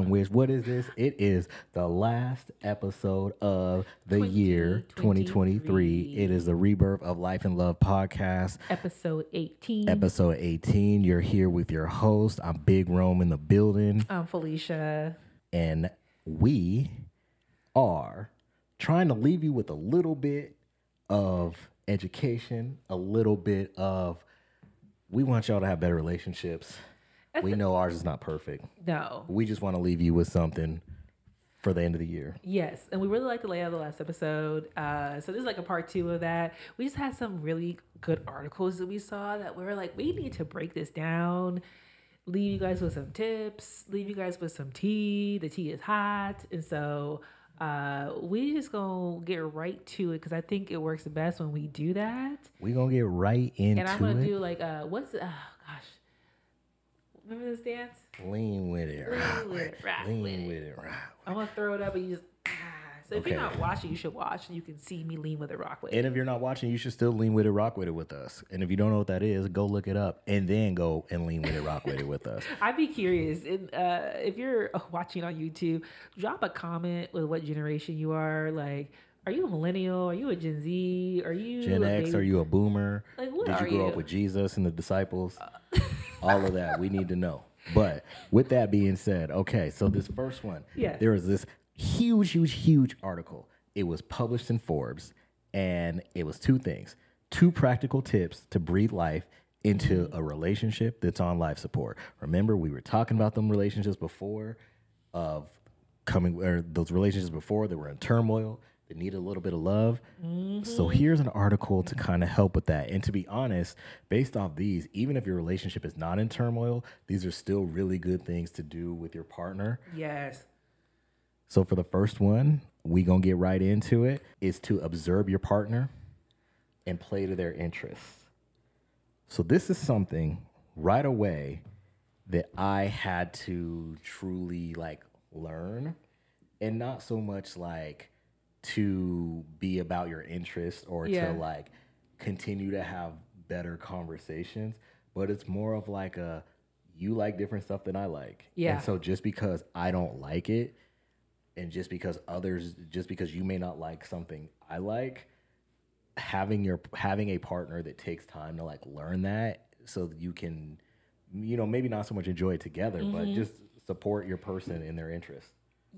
one, which what is this? It is the last episode of the year 2023. It is the Rebirth of Life and Love podcast, Episode 18. episode 18. You're here with your host. I'm Big Rome in the building, I'm Falesha. and we are trying to leave you with a little bit of education, a little bit of we want y'all to have better relationships. We know ours is not perfect. No. We just want to leave you with something for the end of the year. Yes. And we really like the layout of the last episode. Uh, so this is like a part two of that. We just had some really good articles that we saw that we were like, we need to break this down, leave you guys with some tips, leave you guys with some tea. The tea is hot. And so uh, we just gonna get right to it because I think it works the best when we do that. We gonna get right into it. And I'm gonna it. do like uh what's gosh. Remember this dance? lean with it, Lean rock with it, rock lean with it. with it, rock. I'm gonna throw it up and you just ah. So if you're not watching, you should watch and you can see me lean with it rock with. It. And if you're not watching, you should still lean with it, rock with it with us. And if you don't know what that is, go look it up and then go and lean with it, rock with it with us. I'd be curious. And uh, if you're uh, watching on YouTube, drop a comment with what generation you are. Like, are you a millennial? Are you a Gen Z? Are you Gen X? baby- are you a boomer? Like, what Did are you grow you? up with Jesus and the disciples? All of that we need to know. But with that being said, okay, so this first one, Yeah. there was this huge, huge, huge article. It was published in Forbes, and it was two things: two practical tips to breathe life into a relationship that's on life support. Remember, we were talking about them relationships before of coming or those relationships before that were in turmoil that need a little bit of love. So mm-hmm. here's an article to kind of help with that. And to be honest, based off these, even if your relationship is not in turmoil, these are still really good things to do with your partner. Yes. So for the first one, we gonna get right into it. Is to observe your partner and play to their interests. So this is something right away that I had to truly like learn, and not so much like to be about your interests or Yeah. to like continue to have better conversations, but it's more of like a you like different stuff than I like. Yeah. And so just because I don't like it and just because others just because you may not like something I like, having your having a partner that takes time to like learn that so that you can you know, maybe not so much enjoy it together, but mm-hmm. just support your person in their interests.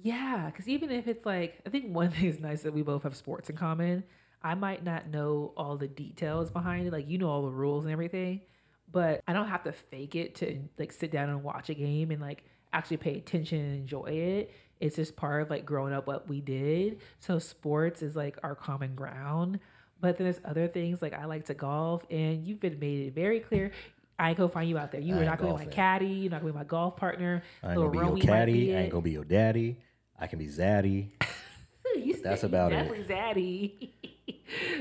Yeah, because even if it's like, I think one thing is nice that we both have sports in common. I might not know all the details behind it, like you know all the rules and everything, but I don't have to fake it to like sit down and watch a game and like actually pay attention and enjoy it. It's just part of like growing up what we did. So sports is like our common ground. But then there's other things like I like to golf, and you've been made it very clear. I ain't gonna find you out there. You I are not gonna be my caddy. You're not gonna be my golf partner. I ain't Little gonna be Rome, your caddy. I ain't gonna be your daddy. I can be zaddy. That's about it. definitely zaddy.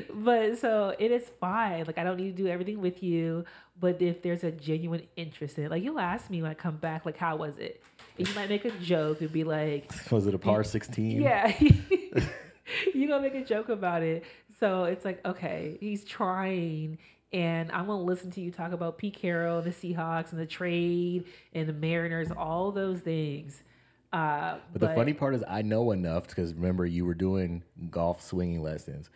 but so it is fine. Like I don't need to do everything with you. But if there's a genuine interest in it, like you'll ask me when I come back, like how was it? And you might make a joke and be like, Was it a par 16? yeah. you gonna make a joke about it. So it's like, okay, he's trying and I'm gonna listen to you talk about Pete Carroll, the Seahawks, and the trade and the Mariners, all those things. Uh, But, the funny part is, I know enough because remember, you were doing golf swinging lessons.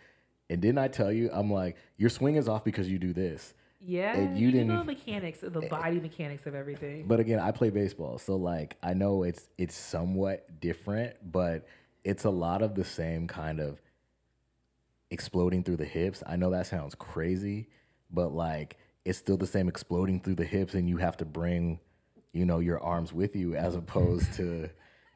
And didn't I tell you? I'm like, your swing is off because you do this. Yeah, And you, you know the didn't- mechanics, the body mechanics of everything. But again, I play baseball, so like I know it's it's somewhat different, but it's a lot of the same kind of exploding through the hips. I know that sounds crazy, but like it's still the same exploding through the hips, and you have to bring, you know, your arms with you as opposed to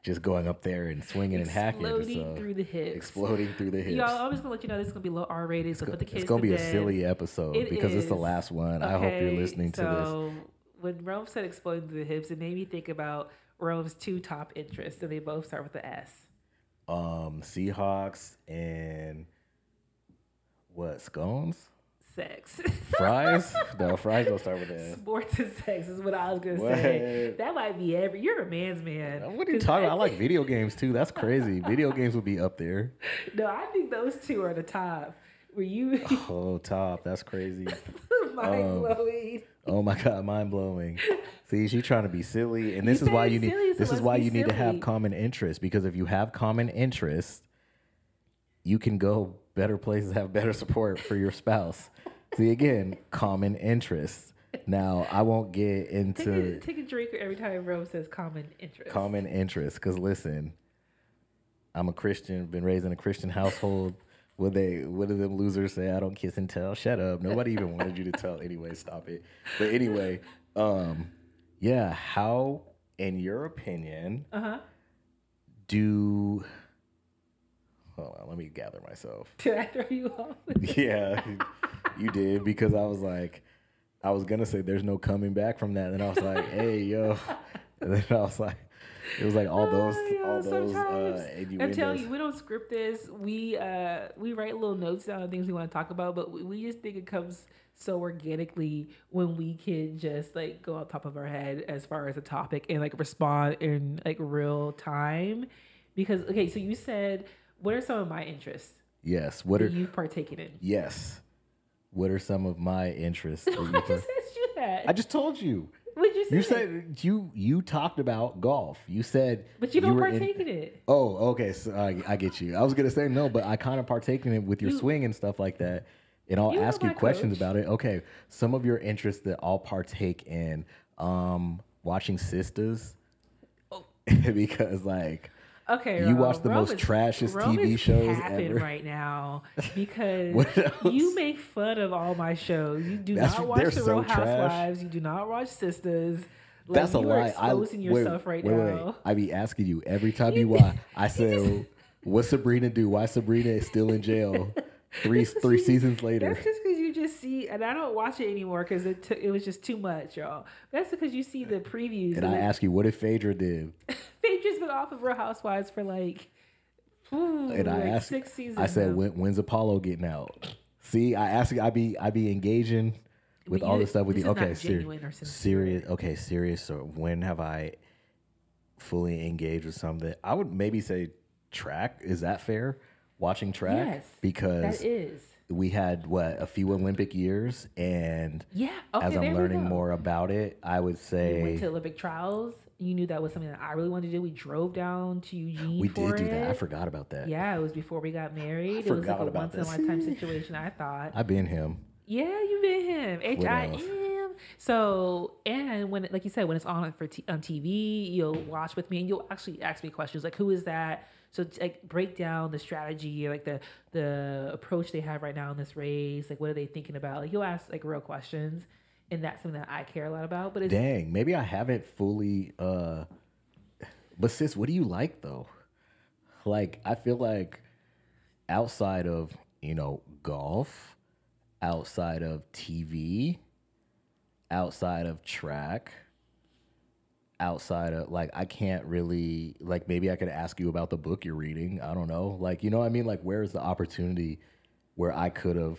just going up there and swinging and hacking. Exploding So, through the hips. exploding through the hips. Y'all, I'm just gonna let you know this is gonna be low R rated, so put the kids. it's gonna to be a bed. silly episode It because it's the last one. I hope you're Okay, listening to this. so when Rome said exploding through the hips, it made me think about Rome's two top interests, and they both start with the S. Um, Seahawks and what scones? Sex. Fries? no, fries don't start with an S. Sports and sex is what I was gonna What? say. That might be every. You're a man's man. What are you talking about? I like video games too. That's crazy. Video games would be up there. No, I think those two are the top. Where you Oh, top. That's crazy. mind um, blowing. Oh my god, mind blowing. See, she's trying to be silly, and this You is why you need. silly, so this is why you need to have common interests because if you have common interests, you can go better places, have better support for your spouse. See, again, common interests. Now, I won't get Take a, into take a drink every time Rose says common interest. common interests because listen, I'm a Christian, been raised in a Christian household. What they what do them losers say? I don't kiss and tell. Shut up. Nobody even wanted you to tell anyway. Stop it. But anyway, um, yeah. How, in your opinion, Uh huh. do? Hold on. Let me gather myself. Did I throw you off? Yeah, you did because I was like, I was gonna say there's no coming back from that, and I was like, hey yo, and then I was like, it was like all those, Oh, yeah, all those uh, I'm telling you, we don't script this. We uh we write little notes down on things we want to talk about, but we, we just think it comes so organically when we can just like go on top of our head as far as a topic and like respond in like real time. Because okay, so you said what are some of my interests Yes. What are you've partaken in? yes? What are some of my interests? I just asked you that. I just told you. What'd you say? You said you you talked about golf. You said, but you don't in- partake in it. Oh, okay. So I, I get you. I was gonna say no, but I kind of partake in it with your You- swing and stuff like that. And I'll You ask you questions coach. about it. Okay, some of your interests that I'll partake in, um, watching sisters, Oh. because like Okay, You Rome, watch the Rome most is- trashiest Rome TV shows ever. right now because you make fun of all my shows. You do That's- not watch the so Real trash. Housewives. You do not watch Sisters. Like, that's a lie. exposing I, wait, yourself right wait, wait, now. wait. I be asking you every time you You watch. I say, "What's Sabrina do? Why Sabrina is still in jail? Three three seasons later." That's just just see, and I don't watch it anymore because it took, it was just too much, y'all. That's because you see the previews. And I ask you, what if Phaedra did? Phaedra's been off of Real Housewives for like, ooh, And I like asked, six seasons. I said, when, "When's Apollo getting out?" See, I ask you, I be I be engaging with all you- this stuff with this you. Okay, serious, serious. Okay, serious. So when have I fully engaged with something? I would maybe say track. Is that fair? Watching track Yes, because that is. We had what a few Olympic years, and Yeah. Okay, as I'm learning more about it, I would say We went to Olympic trials. You knew that was something that I really wanted to do. We drove down to Eugene. we did do that. I forgot about that. Yeah, it was before we got married. it was like a once in a lifetime situation. I thought. I've been him. Yeah, you been him. H I. So, and when, like you said, when it's on for t- on TV, you'll watch with me and you'll actually ask me questions like, "Who is that?" So, like, break down the strategy, like the the approach they have right now in this race. Like, what are they thinking about? Like, you'll ask like real questions, and that's something that I care a lot about. But Dang, maybe I haven't fully. uh But sis, what do you like though? Like, I feel like outside of you know golf, outside of TV, outside of track, outside of like I can't really like maybe I could ask you about the book you're reading. I don't know. Like, you know what I mean? Like where's the opportunity where I could have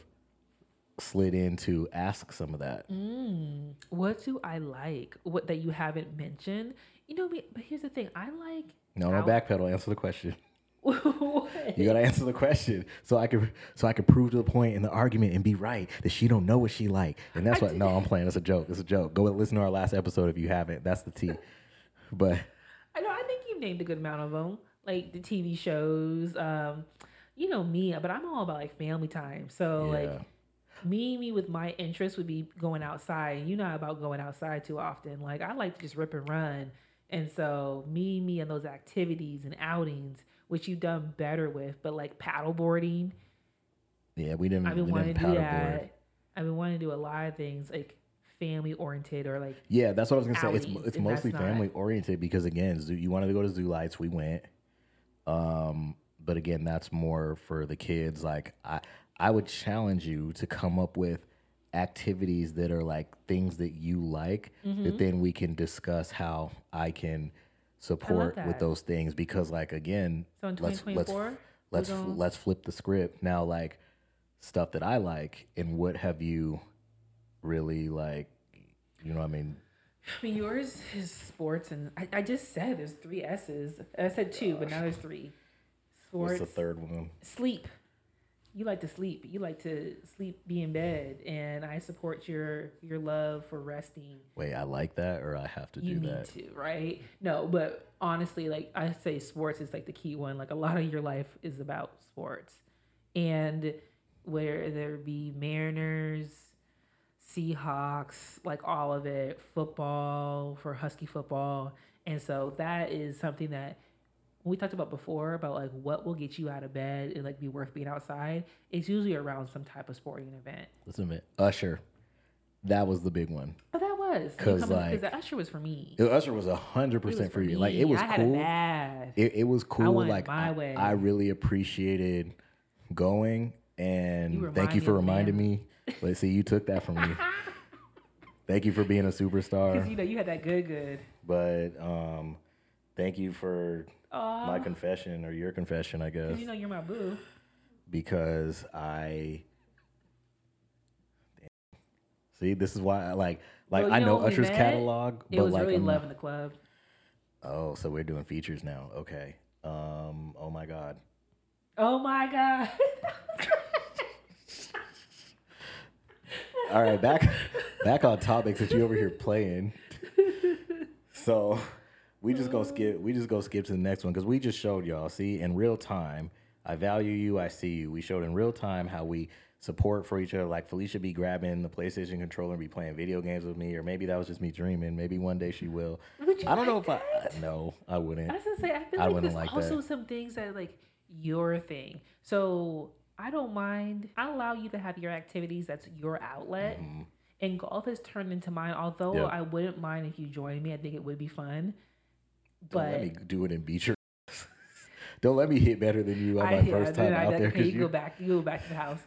slid in to ask some of that? Mm, what do I like? What that you haven't mentioned? You know me, but here's the thing: I like No, no out- backpedal, answer the question. You gotta answer the question so I could so I could prove to the point in the argument and be right that she don't know what she like. And that's what no, I'm playing. It's a joke. It's a joke. Go and listen to our last episode if you haven't. That's the T. But I know. I think you've named a good amount of them, like the TV shows. Um, you know me, but I'm all about like family time. So Yeah. like me, me with my interest would be going outside. You're not about going outside too often. Like I like to just rip and run. And so me, me, and those activities and outings, which you've done better with, but like paddleboarding, yeah, we didn't I've been wanting to do that. I've been wanting to do a lot of things like family oriented or like Yeah, that's what I was gonna say. It's it's mostly family oriented because again, zoo, you wanted to go to Zoo Lights, we went. Um, but again, that's more for the kids. Like I I would challenge you to come up with activities that are like things that you like Mm-hmm. that then we can discuss how I can support with that. those things because like again So in let's let's 2024, let's gonna- let's flip the script now like stuff that I like and what have you really like you know what I mean I mean, yours is sports, and I, I just said there's three S's. I said two, but now there's three. Sports. what's the third one sleep. You like to sleep. You like to sleep, be in bed, and I support your your love for resting. Wait, I like that, or I have to You do need that? to, right? No, but honestly, like I say, sports is like the key one. Like a lot of your life is about sports, and where there be Mariners, Seahawks, like all of it, football for Husky football, and so that is something that we talked about before about like what will get you out of bed and like be worth being outside. It's usually around some type of sporting event. Admit, Usher, that was the big one. But that was because like, the Usher was for me. It- Usher was a hundred percent for you. Like it was I had it cool. bad. It, it was cool. it like my I, way. I really appreciated going, You and thank you for reminding me. Let's see, you took that from me. thank you for being a superstar. Because you know you had that good good. But um, thank you for Oh, my confession or your confession, I guess, you know you're my boo. because I. See, this is why I like like Well, I know know, Usher's met, catalog, It but was like really I'm love in the club. Oh, so we're doing features now. Okay. Um. Oh my God. Oh my god. All right. Back. back on topic since you over here playing. So, we just go skip. We just go skip to the next one because we just showed y'all. See, in real time, I value you. I see you. We showed in real time how we support for each other. Like Falesha be grabbing the PlayStation controller and be playing video games with me, or maybe that was just me dreaming. Maybe one day she will. Would you I don't know like if I. No, I wouldn't. I was gonna say I feel I like there's like also that. some things that like your thing. So I don't mind. I allow you to have your activities. That's your outlet. And golf has turned into mine. Although Mm-hmm. Yep. I wouldn't mind if you joined me. I think it would be fun. Don't But let me do it and beat your. Don't let me hit better than you on I, my yeah, first time I- out that- there. okay, 'cause you you- go back. You go back to the house.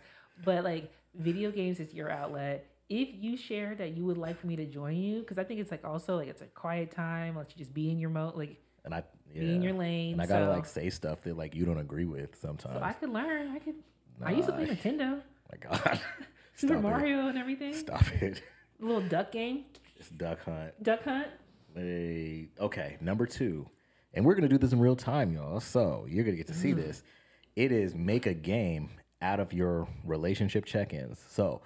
But like video games is your outlet. If you share that you would like for me to join you, because I think it's like also like it's a quiet time. Let you just be in your mode, like and I yeah. be in your lane. and I gotta so, like say stuff that like you don't agree with sometimes. so I could learn. I could. I used to play Nah. Nintendo, my God, Super it. Mario, and everything. Stop it. A little duck game, It's Duck Hunt. duck hunt. Hey, okay, number two, and we're gonna do this in real time, y'all. So you're gonna get to Mm. see this. It is make a game out of your relationship check-ins. So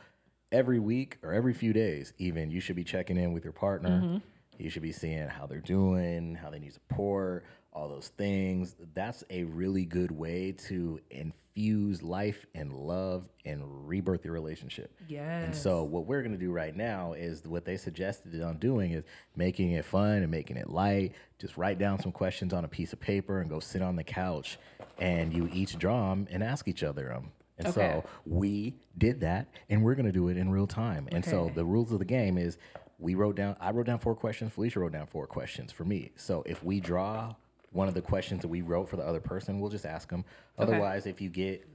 every week or every few days, even you should be checking in with your partner. Mm-hmm. You should be seeing how they're doing, how they need support, all those things. That's a really good way to infuse life and love and rebirth your relationship. Yes. And so what we're gonna do right now is what they suggested on doing is making it fun and making it light. Just write down some questions on a piece of paper and go sit on the couch, and you each draw them and ask each other them. And Okay. so we did that, and we're gonna do it in real time. And so the rules of the game is we wrote down. I wrote down four questions. Falesha wrote down four questions for me. So if we draw one of the questions that we wrote for the other person, we'll just ask them. Okay. Otherwise, if you get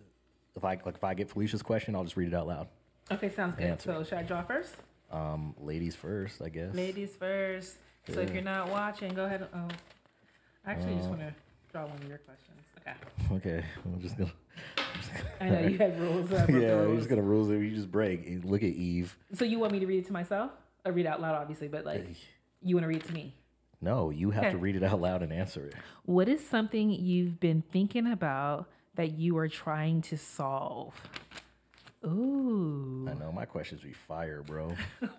if I like if I get Falesha's question, I'll just read it out loud. Okay, sounds good. Answer. So should I draw first? Um, ladies first, I guess. Ladies first. So if you're not watching, go ahead. And, oh, I actually, I just want to draw one of your questions. Okay. Okay, I'm just gonna. I know you had rules. so I broke the yeah, we're just gonna rules that you just break. Look at Eve. So you want me to read it to myself? I read out loud, obviously, but like you want to read it to me. No, you have to read it out loud and answer it. What is something you've been thinking about that you are trying to solve? Ooh. I know my questions be fire, bro.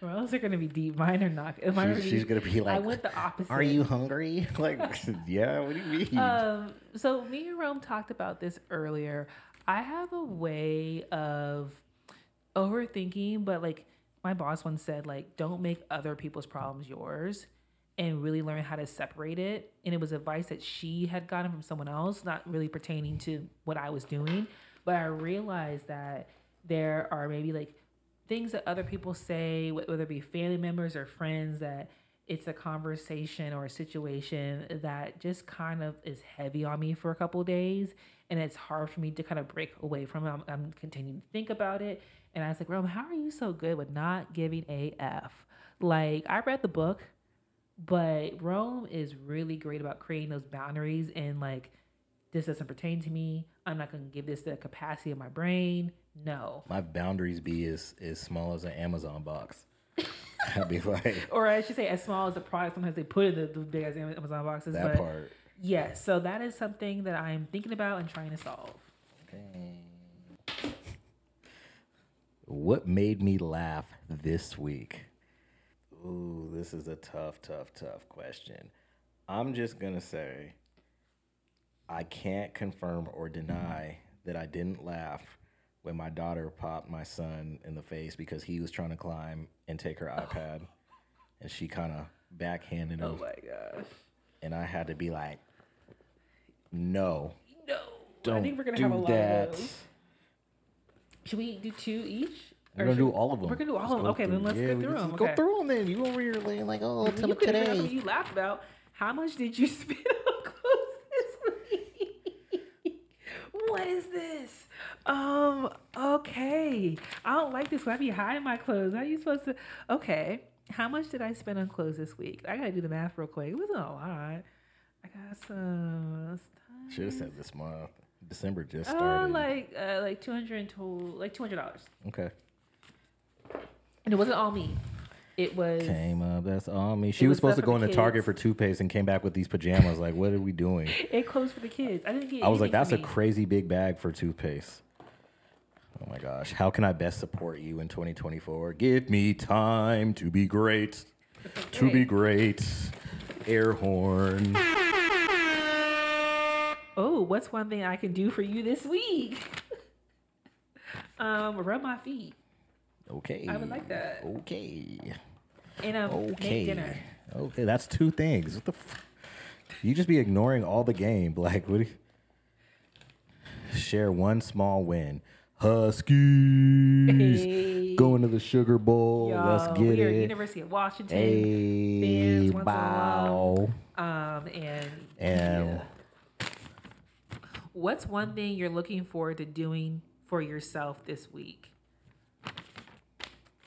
Well, those are to be deep. Mine are not. Mine She's, are she's gonna be like. I went the opposite. "Are you hungry?" Like, yeah. What do you mean? Um, so me and Rome talked about this earlier. I have a way of overthinking, but like my boss once said, like don't make other people's problems yours, and really learn how to separate it. And it was advice that she had gotten from someone else, not really pertaining to what I was doing. But I realized that there are maybe like things that other people say, whether it be family members or friends, that it's a conversation or a situation that just kind of is heavy on me for a couple days. And it's hard for me to kind of break away from it. I'm, I'm continuing to think about it. And I was like, Rome, how are you so good with not giving a F? Like, I read the book, but Rome is really great about creating those boundaries and like, this doesn't pertain to me. I'm not going to give this the capacity of my brain. No. my boundaries be as as small as an Amazon box. I'd be like Or I should say, as small as the product, sometimes they put in the, the big ass Amazon boxes. that but part. yes, so that is something that I'm thinking about and trying to solve. Okay. What made me laugh this week? Ooh, this is a tough, tough, tough question. I'm just going to say I can't confirm or deny that I didn't laugh when my daughter popped my son in the face because he was trying to climb and take her oh. iPad and she kind of backhanded him. Oh my gosh. And I had to be like, no, No. don't I think we're gonna do have a lot that. of those. Should we do two each? We're gonna do all of them. We're gonna do all of them. Okay, then let's yeah, go through them. Go Okay. through them then. You over here laying like, oh, you could today. you laughed about. How much did you spend on clothes this week? what is this? Um. Okay. I don't like this. I be hiding my clothes. How you supposed to? Okay. How much did I spend on clothes this week? I gotta do the math real quick. It wasn't a lot. I got some. Should have said this month. December just Uh, started. like uh, like two hundred and total, like two hundred dollars, okay. And it wasn't all me. It was Came up. That's all me. She was was supposed to go into Target for toothpaste and came back with these pajamas. Like, what are we doing? it closed for the kids. I didn't get. I was like, that's a me. crazy big bag for toothpaste. Oh my gosh. How can I best support you in 2024? Give me time to be great. To be great. Air horn. Oh, what's one thing I can do for you this week? um, rub my feet Okay. I would like that. Okay. and um, Okay. make dinner. Okay, that's two things. What the f- You just be ignoring all the game. Like, what do you... Share one small win. Huskies. Hey. Going to the Sugar Bowl. Let's Yo, get we are it. University of Washington. Hey, fans once in a while. bow. Um, and And yeah. what's one thing you're looking forward to doing for yourself this week?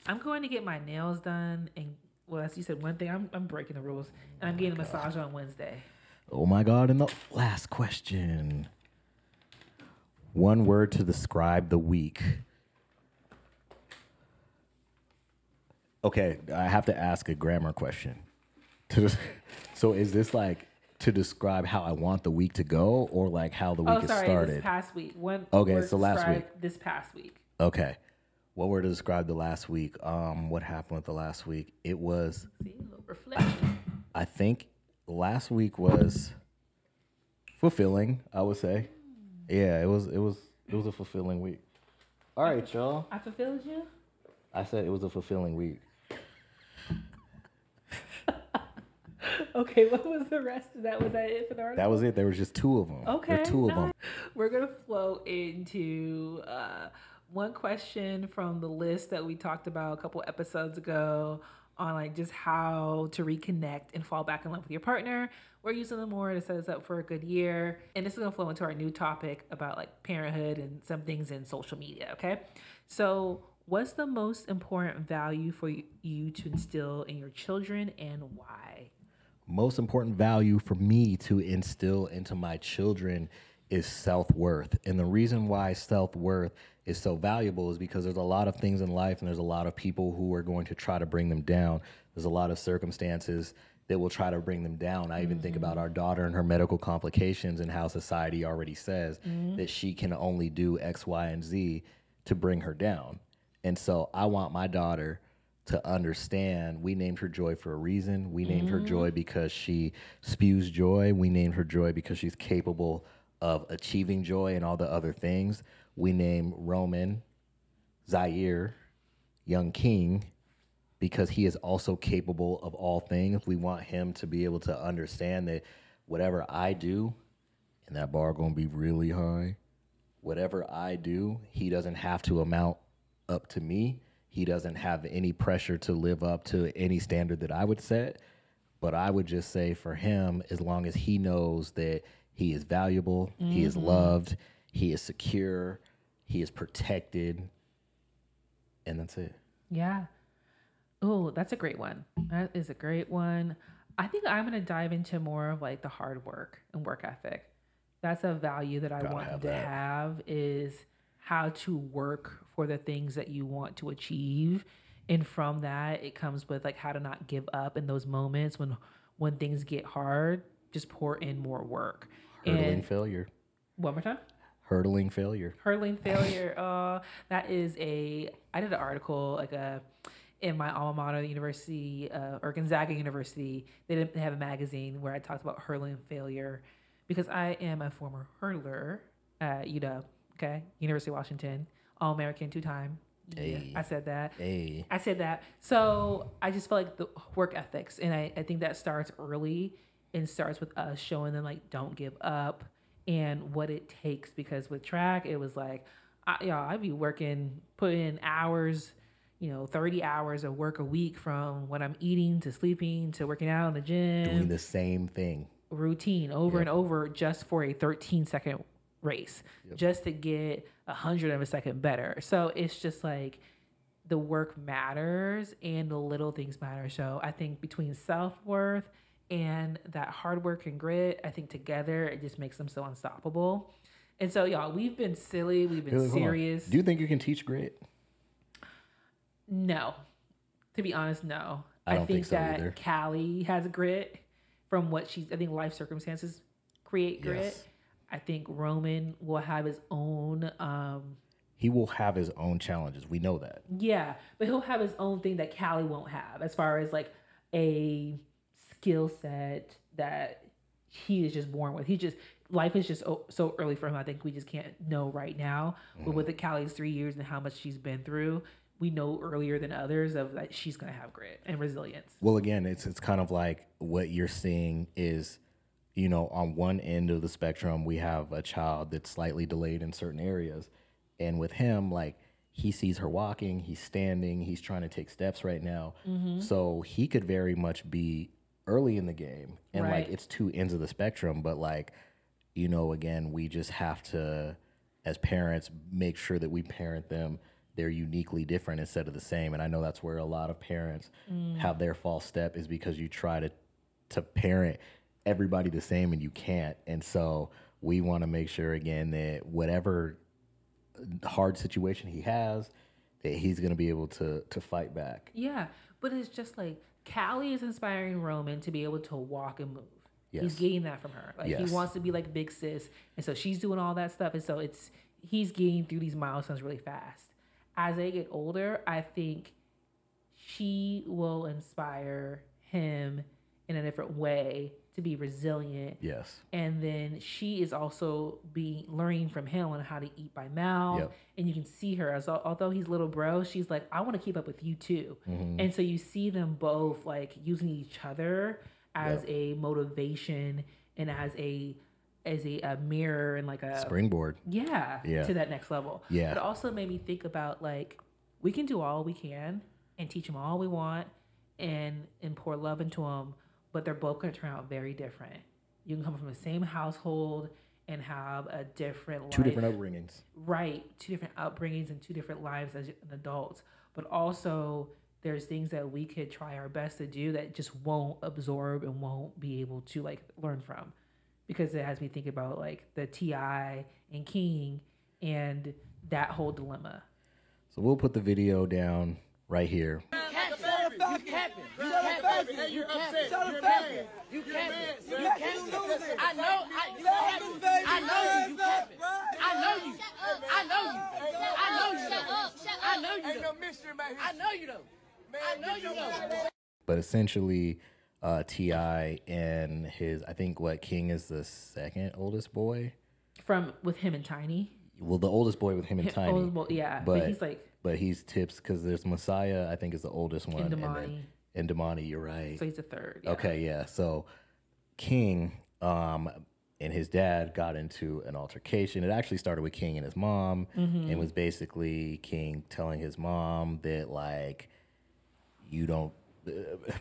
I'm going to get my nails done, and well, as you said, one thing I'm I'm breaking the rules, and I'm oh getting a massage on Wednesday. oh my God, and the last question. One word to describe the week. Okay, I have to ask a grammar question. Des- so is this like to describe how I want the week to go or like how the oh, week Oh, is sorry, started? this past week. One. Okay, so last week. This past week. Okay. What word to describe the last week? Um, what happened with the last week? It was See. I think last week was fulfilling, I would say. Yeah, it was it was it was a fulfilling week. All right, y'all. I fulfilled you. I said it was a fulfilling week. Okay, what was the rest of that? Was that it for the article? That was it. There was just two of them. Okay. Were two of them. We're gonna flow into uh, one question from the list that we talked about a couple episodes ago on like just how to reconnect and fall back in love with your partner. We're using them more to set us up for a good year. And this is gonna flow into our new topic about like parenthood and some things in social media. Okay. So what's the most important value for you to instill in your children and why? most important value for me to instill into my children is self-worth. And the reason why self-worth is so valuable is because there's a lot of things in life and there's a lot of people who are going to try to bring them down. There's a lot of circumstances that will try to bring them down. I even think about mm-hmm. our daughter and her medical complications and how society already says mm-hmm. that she can only do x y and z to bring her down. And so i want my daughter to understand we named her joy for a reason. We named her mm-hmm. joy because she spews joy. We named her joy because she's capable of achieving joy and all the other things we name roman zaire young king because he is also capable of all things we want him to be able to understand that whatever i do and that bar gonna be really high whatever i do he doesn't have to amount up to me he doesn't have any pressure to live up to any standard that I would set. But I would just say for him, as long as he knows that he is valuable, he is mm-hmm. loved, he is secure, he is protected, and that's it. Yeah. Oh, that's a great one. That is a great one. I think I'm going to dive into more of like the hard work and work ethic. That's a value that I Gotta want have to that. have is how to work for the things that you want to achieve. And from that, it comes with like how to not give up in those moments when when things get hard, just pour in more work. Hurdling failure. one more time. Hurdling failure. hurdling failure. Uh, that is a. I did an article like a in my alma mater, the university uh, or Gonzaga University. They didn't have a magazine where I talked about hurdling failure because I am a former hurdler at UW. Okay, University of Washington, All American two time. Yeah, Hey. I said that. Hey. I said that. So I just felt like the work ethics, and I, I think that starts early and starts with us showing them like don't give up and what it takes. Because with track, it was like, I, y'all I'd be working, putting in hours, you know, thirty hours of work a week from what I'm eating to sleeping to working out in the gym Doing the same thing. routine over and over just for a 13 second race, just to get a hundred of a second better. So it's just like the work matters and the little things matter. So I think between self worth and that hard work and grit, I think together it just makes them so unstoppable. And so, y'all, we've been silly, we've been serious. Do you think you can teach grit? No. To be honest, no. I don't think so that either. Callie has grit from what she's I think life circumstances create grit. Yes. I think Roman will have his own um He will have his own challenges. We know that. yeah, but he'll have his own thing that Callie won't have as far as like a skill set that he is just born with. He just life is just so early for him. I think we just can't know right now. But with the mm-hmm. Callie's three years and how much she's been through, we know earlier than others of that she's gonna have grit and resilience. Well, again, it's it's kind of like what you're seeing is, you know, on one end of the spectrum, we have a child that's slightly delayed in certain areas, and with him, like he sees her walking, he's standing, he's trying to take steps right now, mm-hmm. so he could very much be early in the game, and like it's two ends of the spectrum, but like, you know, again, we just have to, as parents, make sure that we parent them. They're uniquely different instead of the same, and I know that's where a lot of parents mm. have their false step is because you try to to parent everybody the same and you can't. And so we want to make sure again that whatever hard situation he has, that he's going to be able to to fight back. Yeah, but it's just like Callie is inspiring Roman to be able to walk and move. Yes. He's getting that from her. Like Yes. he wants to be like big sis, and so she's doing all that stuff, and so it's he's getting through these milestones really fast. As they get older, I think she will inspire him in a different way to be resilient Yes. and then she is also being learning from him on how to eat by mouth Yep. and you can see her as although he's little bro she's like i want to keep up with you too Mm-hmm. and so you see them both like using each other as a motivation and as a as a, a mirror and like a Springboard. yeah, Yeah. to that next level. Yeah. But it also made me think about like we can do all we can and teach them all we want and and pour love into them, but they're both going to turn out very different. You can come from the same household and have a different Two life. different upbringings. right, two different upbringings and two different lives as an adults. But also there's things that we could try our best to do that just won't absorb and won't be able to like learn from because it has me think about like the T.I. and King and that whole dilemma. So we'll put the video down right here. You capping. You capping. You capping. You capping. You capping. You capping. I know. I, you capping. I know you. You capping. I know you. I know you. I know you. though. I know you. though. I know you though. I know you though. But essentially, uh, T.I. and his, I think what King is the second oldest boy. From with him and Tiny. Well, the oldest boy with him and Him- Tiny. oldest boy- yeah, but he's like- but he's tips because there's Messiah. I think is the oldest one, And then- Domani. and Domani. You're right. So he's a third. yeah. Okay, yeah. So King um, and his dad got into an altercation. It actually started with King and his mom, Mm-hmm. and was basically King telling his mom that like you don't. uh,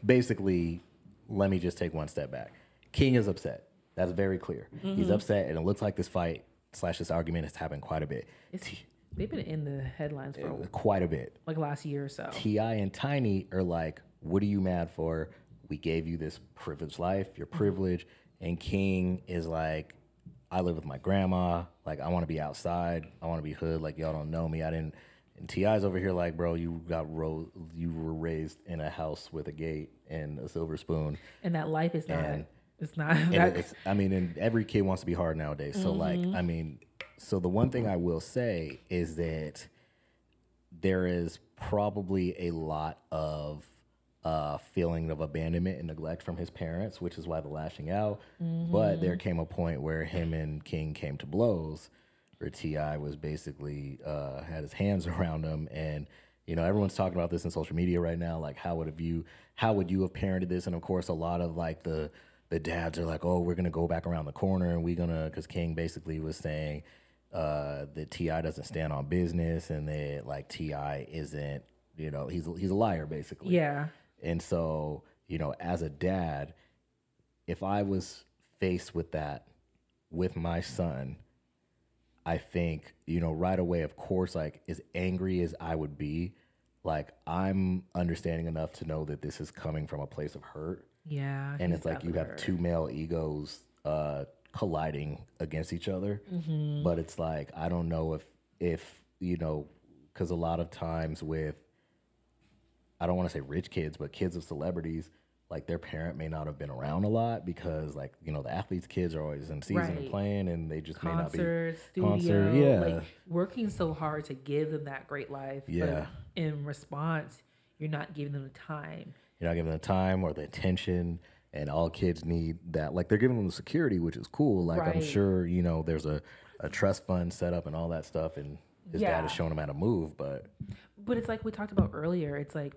Basically, let me just take one step back. King is upset. That's very clear. Mm-hmm. He's upset, and it looks like this fight slash this argument has happened quite a bit. It's, they've been in the headlines for Quite a bit. like last year or so. T.I. and Tiny are like, "What are you mad for? We gave you this privileged life, your privilege." And King is like, "I live with my grandma. Like, I want to be outside. I want to be hood. Like, y'all don't know me. I didn't." And T.I.'s over here like, "Bro, you got ro- you were raised in a house with a gate and a silver spoon." And that life is not. And- it's not. That- it's, I mean, and every kid wants to be hard nowadays. So like, Mm-hmm. I mean, so the one thing I will say is that there is probably a lot of uh, feeling of abandonment and neglect from his parents, which is why the lashing out. But there came a point where him and King came to blows, where T.I. was basically uh, had his hands around him, and you know everyone's talking about this in social media right now. Like, how would have you, how would you have parented this? And of course, a lot of like the the dads are like, oh, we're gonna go back around the corner, and we're gonna, because King basically was saying uh, that T.I. doesn't stand on business, and that like T.I. isn't, you know, he's he's a liar basically. Yeah. And so, you know, as a dad, if I was faced with that with my son, I think, you know, right away, of course, like as angry as I would be, like I'm understanding enough to know that this is coming from a place of hurt. Yeah. And it's like you definitely have two male egos uh, colliding against each other. Mm-hmm. But it's like, I don't know if, if, you know, because a lot of times with, I don't want to say rich kids, but kids of celebrities, like their parent may not have been around a lot because, like, you know, the athletes' kids are always in season and playing, and they just may not be. studio, concert, yeah. like working so hard to give them that great life. Yeah. But in response, you're not giving them the time. You're not giving them the time or the attention, and all kids need that. Like they're giving them the security, which is cool. Like I'm sure you know there's a, a trust fund set up and all that stuff, and his dad Yeah. has shown him how to move. But But it's like we talked about earlier. It's like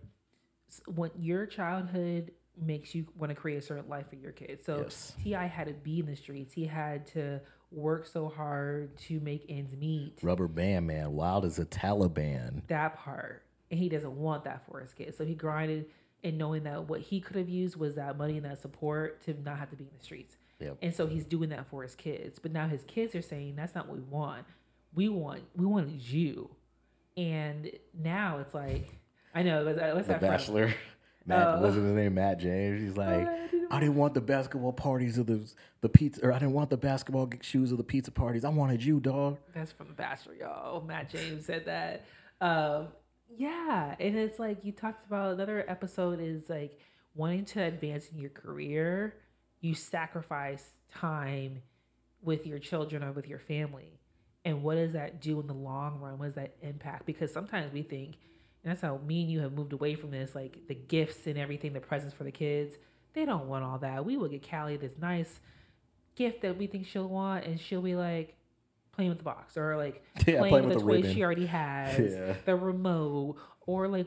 when your childhood makes you want to create a certain life for your kids. So Yes. T.I. had to be in the streets. He had to work so hard to make ends meet. Rubber Band Man, wild as a Taliban. that part and he doesn't want that for his kids so he grinded and knowing that what he could have used was that money and that support to not have to be in the streets Yep. and so he's doing that for his kids but now his kids are saying that's not what we want we want we wanted you and now it's like i know what's that, what's The? Bachelor. Matt, Oh. wasn't his name Matt James? He's like, I didn't I didn't want the basketball parties of the the pizza, or I didn't want the basketball shoes of the pizza parties. I wanted you, dog. That's from The Bachelor, y'all. Matt James said that. Um, yeah, and it's like you talked about another episode is like wanting to advance in your career, you sacrifice time with your children or with your family. And what does that do in the long run? What does that impact? Because sometimes we think, and that's how me and you have moved away from this, like the gifts and everything, the presents for the kids. They don't want all that. We will get Callie this nice gift that we think she'll want, and she'll be like playing with the box or like Yeah, playing, playing with, with the toy ribbon. she already has, Yeah. the remote, or like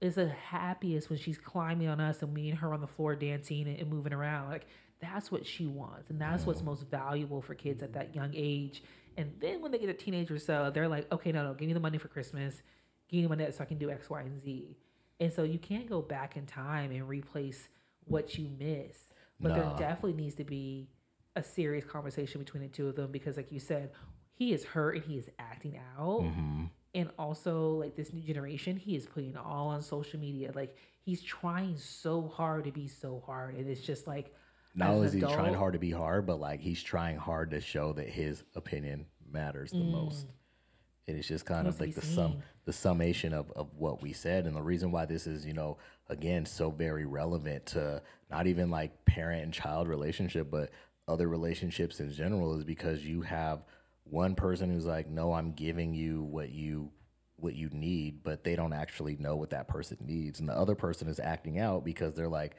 is the happiest when she's climbing on us and me and her on the floor dancing and, and moving around. Like that's what she wants, and that's what's mm. most valuable for kids at that young age. And then when they get a teenager, or so they're like, okay, no, no, give me the money for Christmas, give me the money so I can do X, Y, and Z. And so you can't go back in time and replace what you miss, But Nah. there definitely needs to be a serious conversation between the two of them because, like you said, he is hurt and he is acting out. Mm-hmm. And also, like this new generation, he is putting it all on social media. Like he's trying so hard to be so hard, and it's just like Not only is he trying hard to be hard, but like he's trying hard to show that his opinion matters the most. And it's just kind of like the sum the summation of, of what we said and the reason why this is, you know, again, so very relevant to not even like parent and child relationship, but other relationships in general is because you have one person who's like, No, I'm giving you what you what you need, but they don't actually know what that person needs. And the other person is acting out because they're like,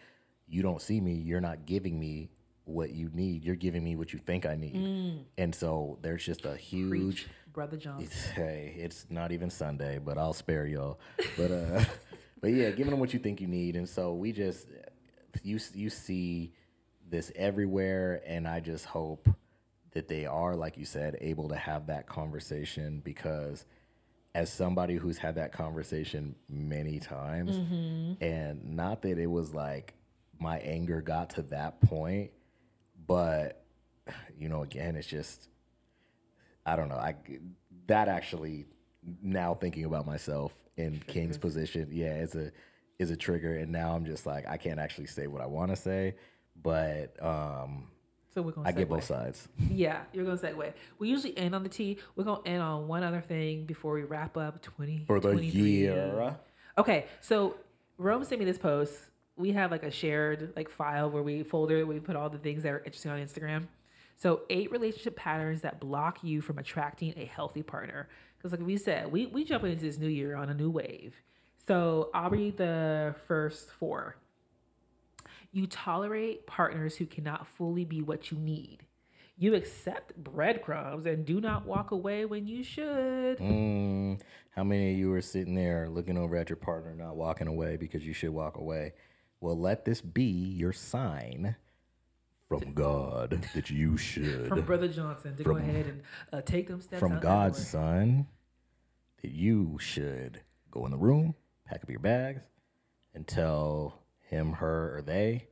You don't see me, you're not giving me what you need. You're giving me what you think I need. And so there's just a huge preach, brother John. it's, hey, it's not even Sunday, but I'll spare y'all. But uh, but yeah, giving them what you think you need, and so we just you you see this everywhere, and I just hope that they are, like you said, able to have that conversation because as somebody who's had that conversation many times, and not that it was like my anger got to that point, but you know, again, it's just I don't know. I that actually now thinking about myself in King's position, yeah, it's a is a trigger, and now I'm just like I can't actually say what I want to say, but um, So we're gonna. I get both sides. Yeah, you're gonna segue. We usually end on the T. We're gonna end on one other thing before we wrap up. Twenty For the year, Okay, so Rome sent me this post. We have like a shared like file where we folder we put all the things that are interesting on Instagram. So, eight relationship patterns that block you from attracting a healthy partner. Because, like we said, we we jump into this new year on a new wave. So, I'll read the first four. You tolerate partners who cannot fully be what you need. You accept breadcrumbs and do not walk away when you should. Mm, how many of you are sitting there looking over at your partner, not walking away because you should walk away? Well, let this be your sign from God that you should. From Brother Johnson to From- go ahead and uh, take them steps from God's son that you should go in the room, pack up your bags, and tell him, her, or they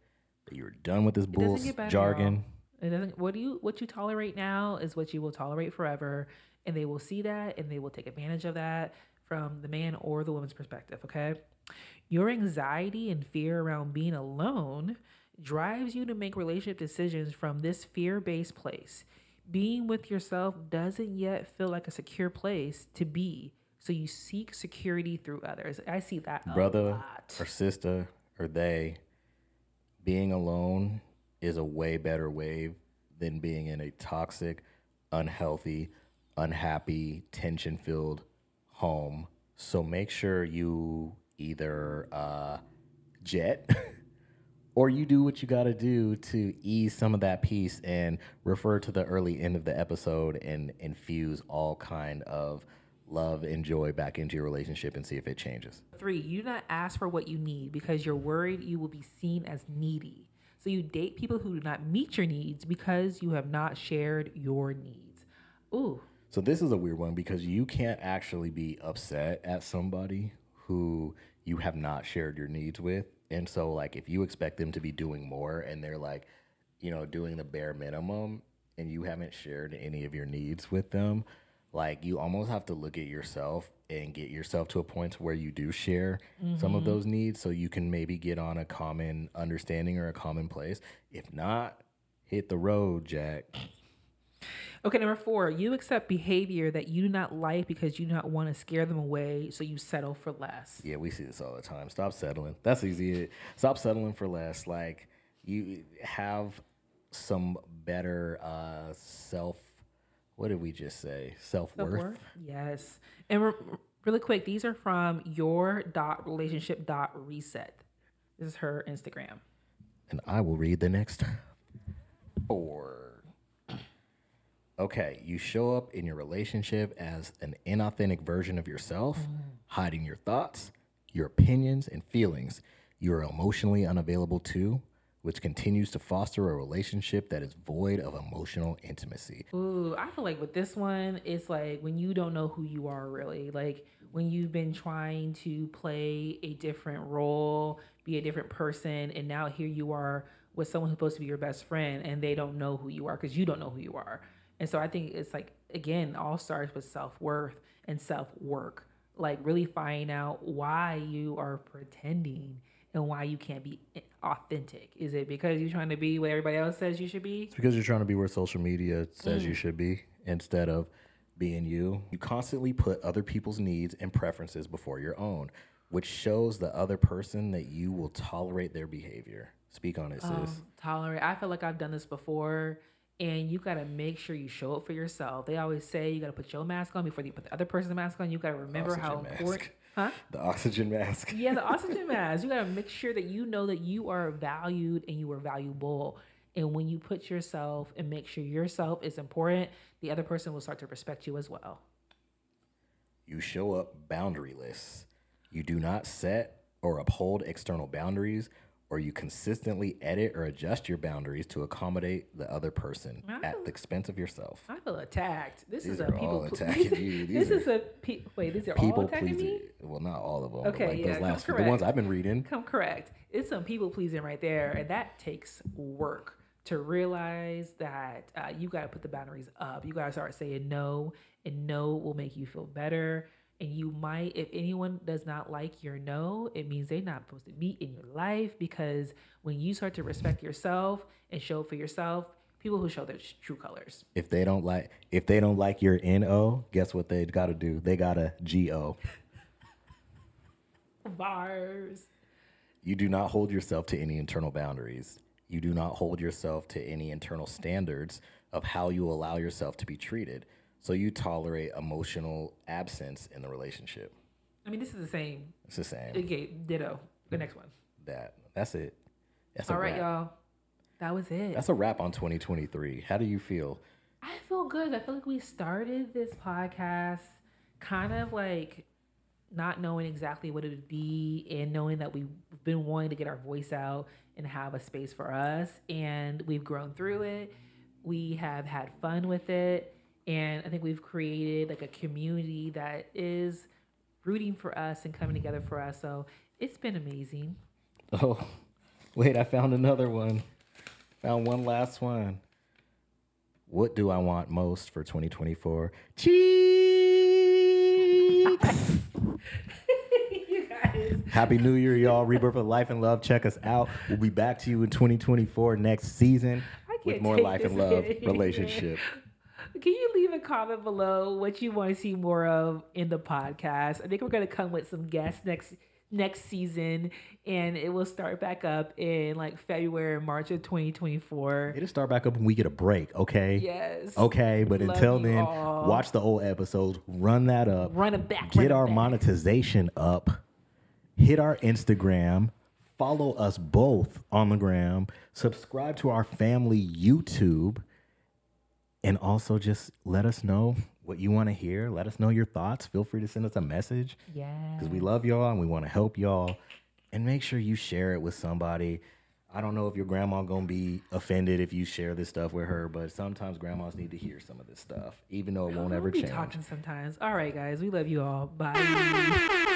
that you're done with this bull jargon. It doesn't. What do you what you tolerate now is what you will tolerate forever, and they will see that and they will take advantage of that from the man or the woman's perspective. Okay, your anxiety and fear around being alone drives you to make relationship decisions from this fear based place. Being with yourself doesn't yet feel like a secure place to be, so you seek security through others. I see that Brother or sister or they, being alone is a way better way than being in a toxic, unhealthy, unhappy, tension filled home. So make sure you either uh, jet or you do what you got to do to ease some of that peace and refer to the early end of the episode and infuse all kind of love and joy back into your relationship and see if it changes. Three, you do not ask for what you need because you're worried you will be seen as needy. So you date people who do not meet your needs because you have not shared your needs. Ooh, So this is a weird one because you can't actually be upset at somebody who you have not shared your needs with. And so like if you expect them to be doing more and they're like, you know, doing the bare minimum and you haven't shared any of your needs with them, like you almost have to look at yourself and get yourself to a point where you do share some of those needs so you can maybe get on a common understanding or a common place. If not, hit the road, Jack. Okay, number four, you accept behavior that you do not like because you do not want to scare them away, so you settle for less. Yeah, we see this all the time. Stop settling. That's easy. Stop settling for less. Like you have some better uh self what did we just say? Self-worth. Self-worth? Yes. And re- really quick, these are from your dot relationship dot reset. This is her Instagram. And I will read the next four. Okay, you show up in your relationship as an inauthentic version of yourself, mm. hiding your thoughts, your opinions, and feelings. You are emotionally unavailable too, which continues to foster a relationship that is void of emotional intimacy. Ooh, I feel like with this one, it's like when you don't know who you are really. Like when you've been trying to play a different role, be a different person, and now here you are with someone who's supposed to be your best friend and they don't know who you are because you don't know who you are. And so I think it's like, again, all starts with self worth and self work. Like really finding out why you are pretending and why you can't be authentic. Is it because you're trying to be what everybody else says you should be? It's because you're trying to be where social media says you should be instead of being you. You constantly put other people's needs and preferences before your own, which shows the other person that you will tolerate their behavior. Speak on it, sis. Um, tolerate. I feel like I've done this before, and you got to make sure you show up for yourself. They always say you got to put your mask on before you put the other person's mask on. You got to remember how important. Huh? The oxygen mask. Yeah, the oxygen mask. You got to make sure that you know that you are valued and you are valuable. And when you put yourself and make sure yourself is important, the other person will start to respect you as well. You show up boundaryless. You do not set or uphold external boundaries, or you consistently edit or adjust your boundaries to accommodate the other person at the expense of yourself. I feel attacked. This These is a people. all ple- attacking you. this is a pe- wait. These are all People attacking pleasing. me. Well, not all of them. Okay, like yeah, those last few, the ones I've been reading. Come correct. It's some people pleasing right there, and that takes work to realize that uh, you got to put the boundaries up. You got to start saying no, and no will make you feel better. And you might, if anyone does not like your no, it means they're not supposed to be in your life because when you start to respect yourself and show for yourself, people who show their true colors. If they don't like, if they don't like your no, guess what they got to do? They got to go. Bars. You do not hold yourself to any internal boundaries. You do not hold yourself to any internal standards of how you allow yourself to be treated. So you tolerate emotional absence in the relationship. I mean, this is the same. It's the same. Okay, ditto. The next one. That that's it. That's a All right, wrap. y'all. That was it. That's a wrap on 2023. How do you feel? I feel good. I feel like we started this podcast kind of like not knowing exactly what it would be and knowing that we've been wanting to get our voice out and have a space for us. And we've grown through it. We have had fun with it. And I think we've created like a community that is rooting for us and coming together for us. So it's been amazing. Oh, wait, I found another one. Found one last one. What do I want most for 2024? Cheeks. Happy New Year, y'all. Rebirth of Life and Love. Check us out. We'll be back to you in 2024 next season with more life and love relationship. Can you leave a comment below what you want to see more of in the podcast? I think we're gonna come with some guests next next season, and it will start back up in like February, March of 2024. It'll start back up when we get a break, okay? Yes. Okay, but Love until then, all. watch the old episodes, run that up, Run it back. get it our back. monetization up, hit our Instagram, follow us both on the gram, subscribe to our family YouTube, and also just let us know what you want to hear. Let us know your thoughts. Feel free to send us a message Yeah. because we love y'all and we want to help y'all. And make sure you share it with somebody. I don't know if your grandma gonna be offended if you share this stuff with her, but sometimes grandmas need to hear some of this stuff, even though it won't We'll ever be change. talking sometimes. All right, guys. We love you all. Bye.